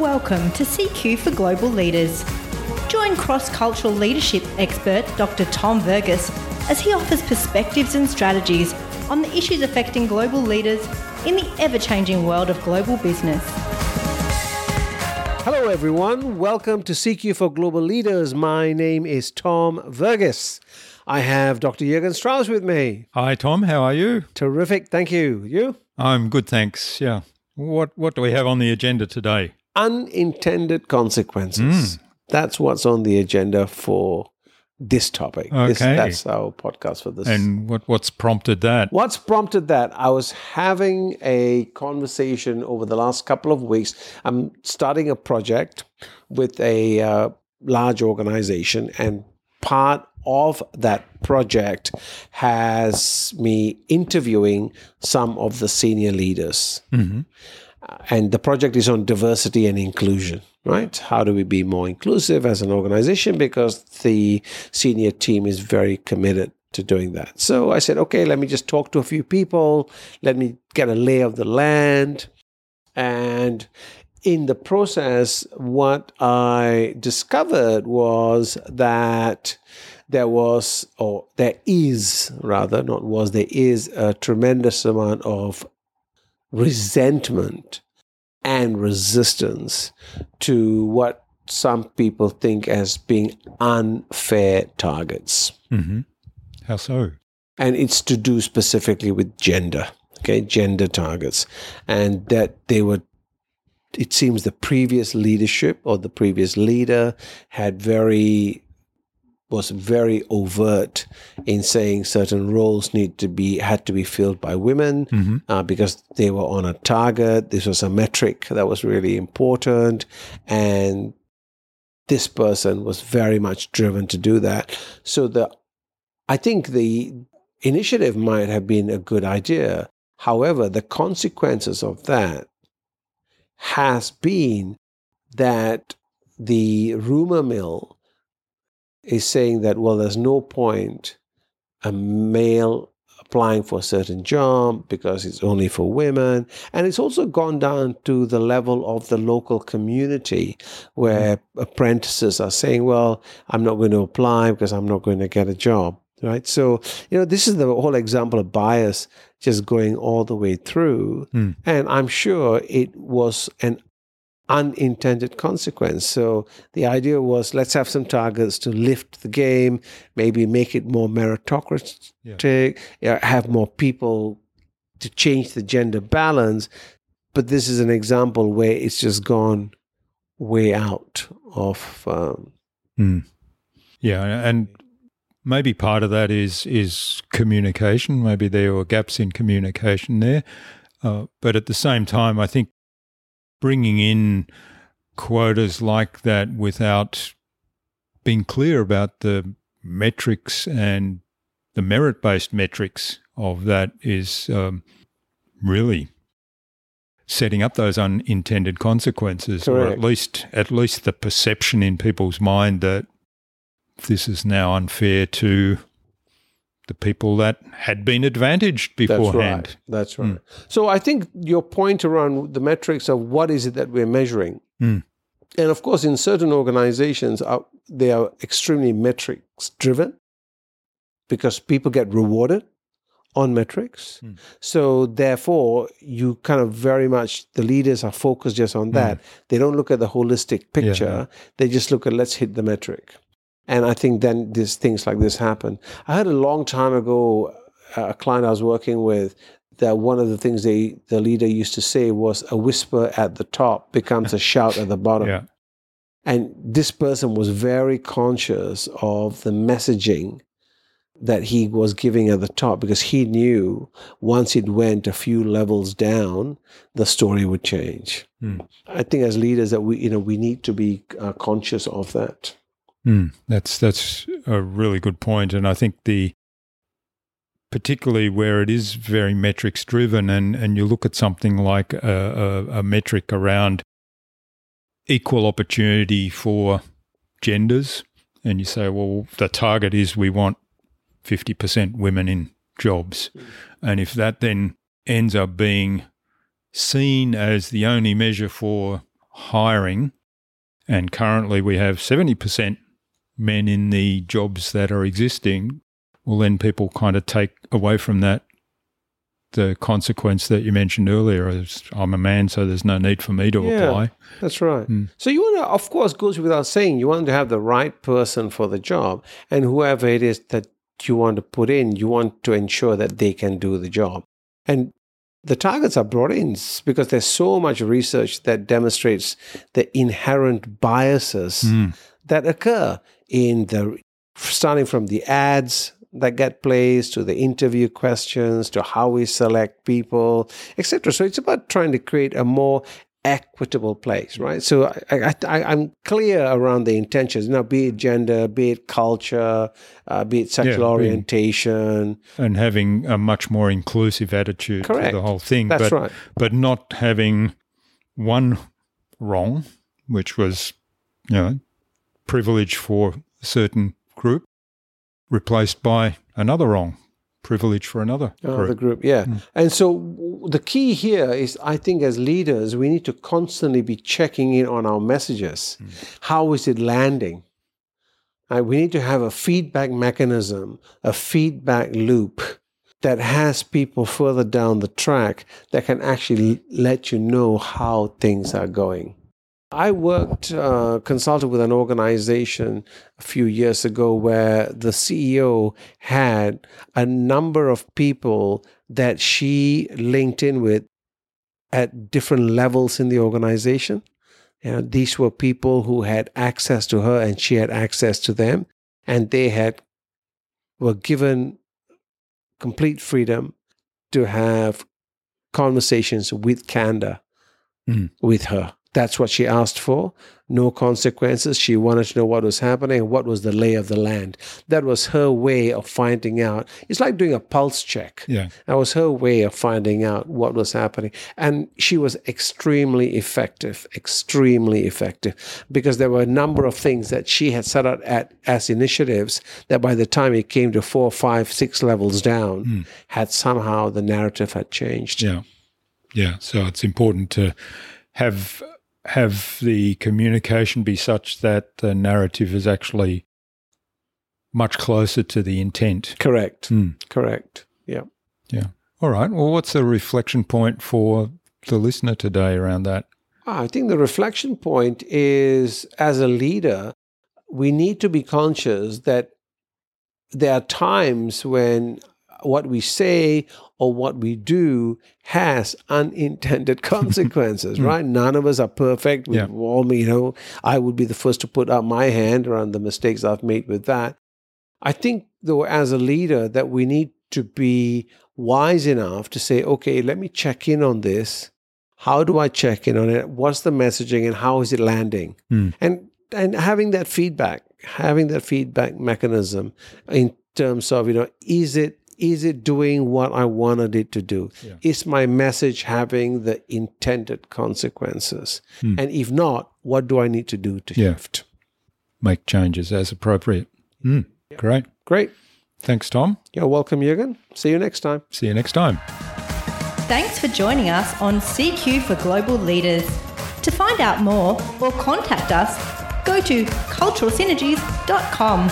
Welcome to CQ for Global Leaders. Join cross cultural leadership expert Dr. Tom Verghese as he offers perspectives and strategies on the issues affecting global leaders in the ever changing world of global business. Hello, everyone. Welcome to CQ for Global Leaders. My name is Tom Verghese. I have Dr. Jürgen Strauss with me. Hi, Tom. How are you? Terrific. Thank you. You? I'm good, thanks. Yeah. What What do we have on the agenda today? Unintended consequences. Hmm. That's what's on the agenda for this topic. This- Okay. that's our podcast for this. And what What's prompted that? What's prompted that? I was having a conversation over the last couple of weeks. I'm starting a project with a uh, large organization, and part of that project has me interviewing some of the senior leaders. Mhm. And the project is on diversity and inclusion, right? How do we be more inclusive as an organization? Because the senior team is very committed to doing that. So I said, okay, let me just talk to a few people, let me get a lay of the land. And in the process, what I discovered was that there was, or there is rather, not was, there is a tremendous amount of resentment and resistance to what some people think as being unfair targets. hmm How so? And it's to do specifically with gender, okay, gender targets. And that they were, it seems the previous leadership or the previous leader had very, was very overt in saying certain roles need to be, had to be filled by women hmm uh, because they were on a target. This was a metric that was really important. And this person was very much driven to do that. So the I think the initiative might have been a good idea. However, the consequences of that has been that the rumor mill is saying that well there's no point a male applying for a certain job because it's only for women. And it's also gone down to the level of the local community where apprentices are saying, well, I'm not going to apply because I'm not going to get a job. Right. So, you know, this is the whole example of bias just going all the way through. Mm. And I'm sure it was an unintended consequence. So the idea was let's have some targets to lift the game, maybe make it more meritocratic, yeah, have more people to change the gender balance. But this is an example where it's just gone way out of. Um, Mm. Yeah, and maybe part of that is is communication. Maybe there were gaps in communication there, uh, but at the same time, I think bringing in quotas like that without being clear about the metrics and the merit based metrics of that is um, really setting up those unintended consequences or at least at least the perception in people's mind that this is now unfair to the people that had been advantaged beforehand. That's beforehand. right. That's right. So I think your point around the metrics of what is it that we're measuring, Mm. and of course, in certain organizations, are, they are extremely metrics driven because people get rewarded on metrics. Mm. So therefore, you kind of very much the leaders are focused just on that. They don't look at the holistic picture. They just look at let's hit the metric. And I think then these things like this happen. I heard a long time ago uh, a client I was working with that one of the things they the leader used to say was a whisper at the top becomes a shout at the bottom. Yeah. And this person was very conscious of the messaging that he was giving at the top because he knew once it went a few levels down, the story would change. Hmm. I think as leaders that we you know we need to be uh, conscious of that. Mm, that's that's a really good point, and I think the particularly where it is very metrics driven, and and you look at something like a, a, a metric around equal opportunity for genders, and you say, well, the target is we want fifty percent women in jobs, and if that then ends up being seen as the only measure for hiring, and currently we have 70% men in the jobs that are existing, well, then people kind of take away from that the consequence that you mentioned earlier is I'm a man, so there's no need for me to Yeah. apply. That's right. Hmm. So you want to, of course, goes without saying, you want to have the right person for the job, and whoever it is that you want to put in, you want to ensure that they can do the job. And the targets are brought in because there's so much research that demonstrates the inherent biases hmm. That occur in the starting from the ads that get placed to the interview questions to how we select people etc so it's about trying to create a more equitable place right so I, I, i'm clear around the intentions now be it gender be it culture uh, be it sexual being- orientation and having a much more inclusive attitude Correct. to the whole thing. That's but, right. But not having one wrong, which was, you know, privilege for a certain group, replaced by another wrong, privilege for another Uh, group. yeah. And so the key here is, I think, as leaders, we need to constantly be checking in on our messages. How is it landing? We need to have a feedback mechanism, a feedback loop that has people further down the track that can actually l- let you know how things are going. I worked, uh, consulted with an organization a few years ago where the CEO had a number of people that she linked in with at different levels in the organization. You know, these were people who had access to her and she had access to them, and they had were given complete freedom to have conversations with candor Mm. with her. That's what she asked for. No consequences. She wanted to know what was happening what was the lay of the land. That was her way of finding out. It's like doing a pulse check. Yeah. That was her way of finding out what was happening. And she was extremely effective, extremely effective, because there were a number of things that she had set out at, as initiatives that by the time it came to four, five, six levels down, hmm. had somehow the narrative had changed. Yeah. Yeah. So it's important to have have the communication be such that the narrative is actually much closer to the intent. Correct. Hmm. Correct. Yeah. Yeah. All right. Well, what's the reflection point for the listener today around that? I think the reflection point is as a leader, we need to be conscious that there are times when what we say or what we do has unintended consequences, right? None of us are perfect. We Yeah. all, you know, I would be the first to put up my hand around the mistakes I've made with that. I think, though, as a leader, that we need to be wise enough to say, okay, let me check in on this. How do I check in on it? What's the messaging and how is it landing? Hmm. And and having that feedback, having that feedback mechanism in terms of, you know, is it is it doing what I wanted it to do? Yeah. Is my message having the intended consequences? And if not, what do I need to do to Yeah. shift? Make changes as appropriate. Mm. Great. Great. Thanks, Tom. You're welcome, Jürgen. See you next time. See you next time. Thanks for joining us on CQ for Global Leaders. To find out more or contact us, go to culturalsynergies.com.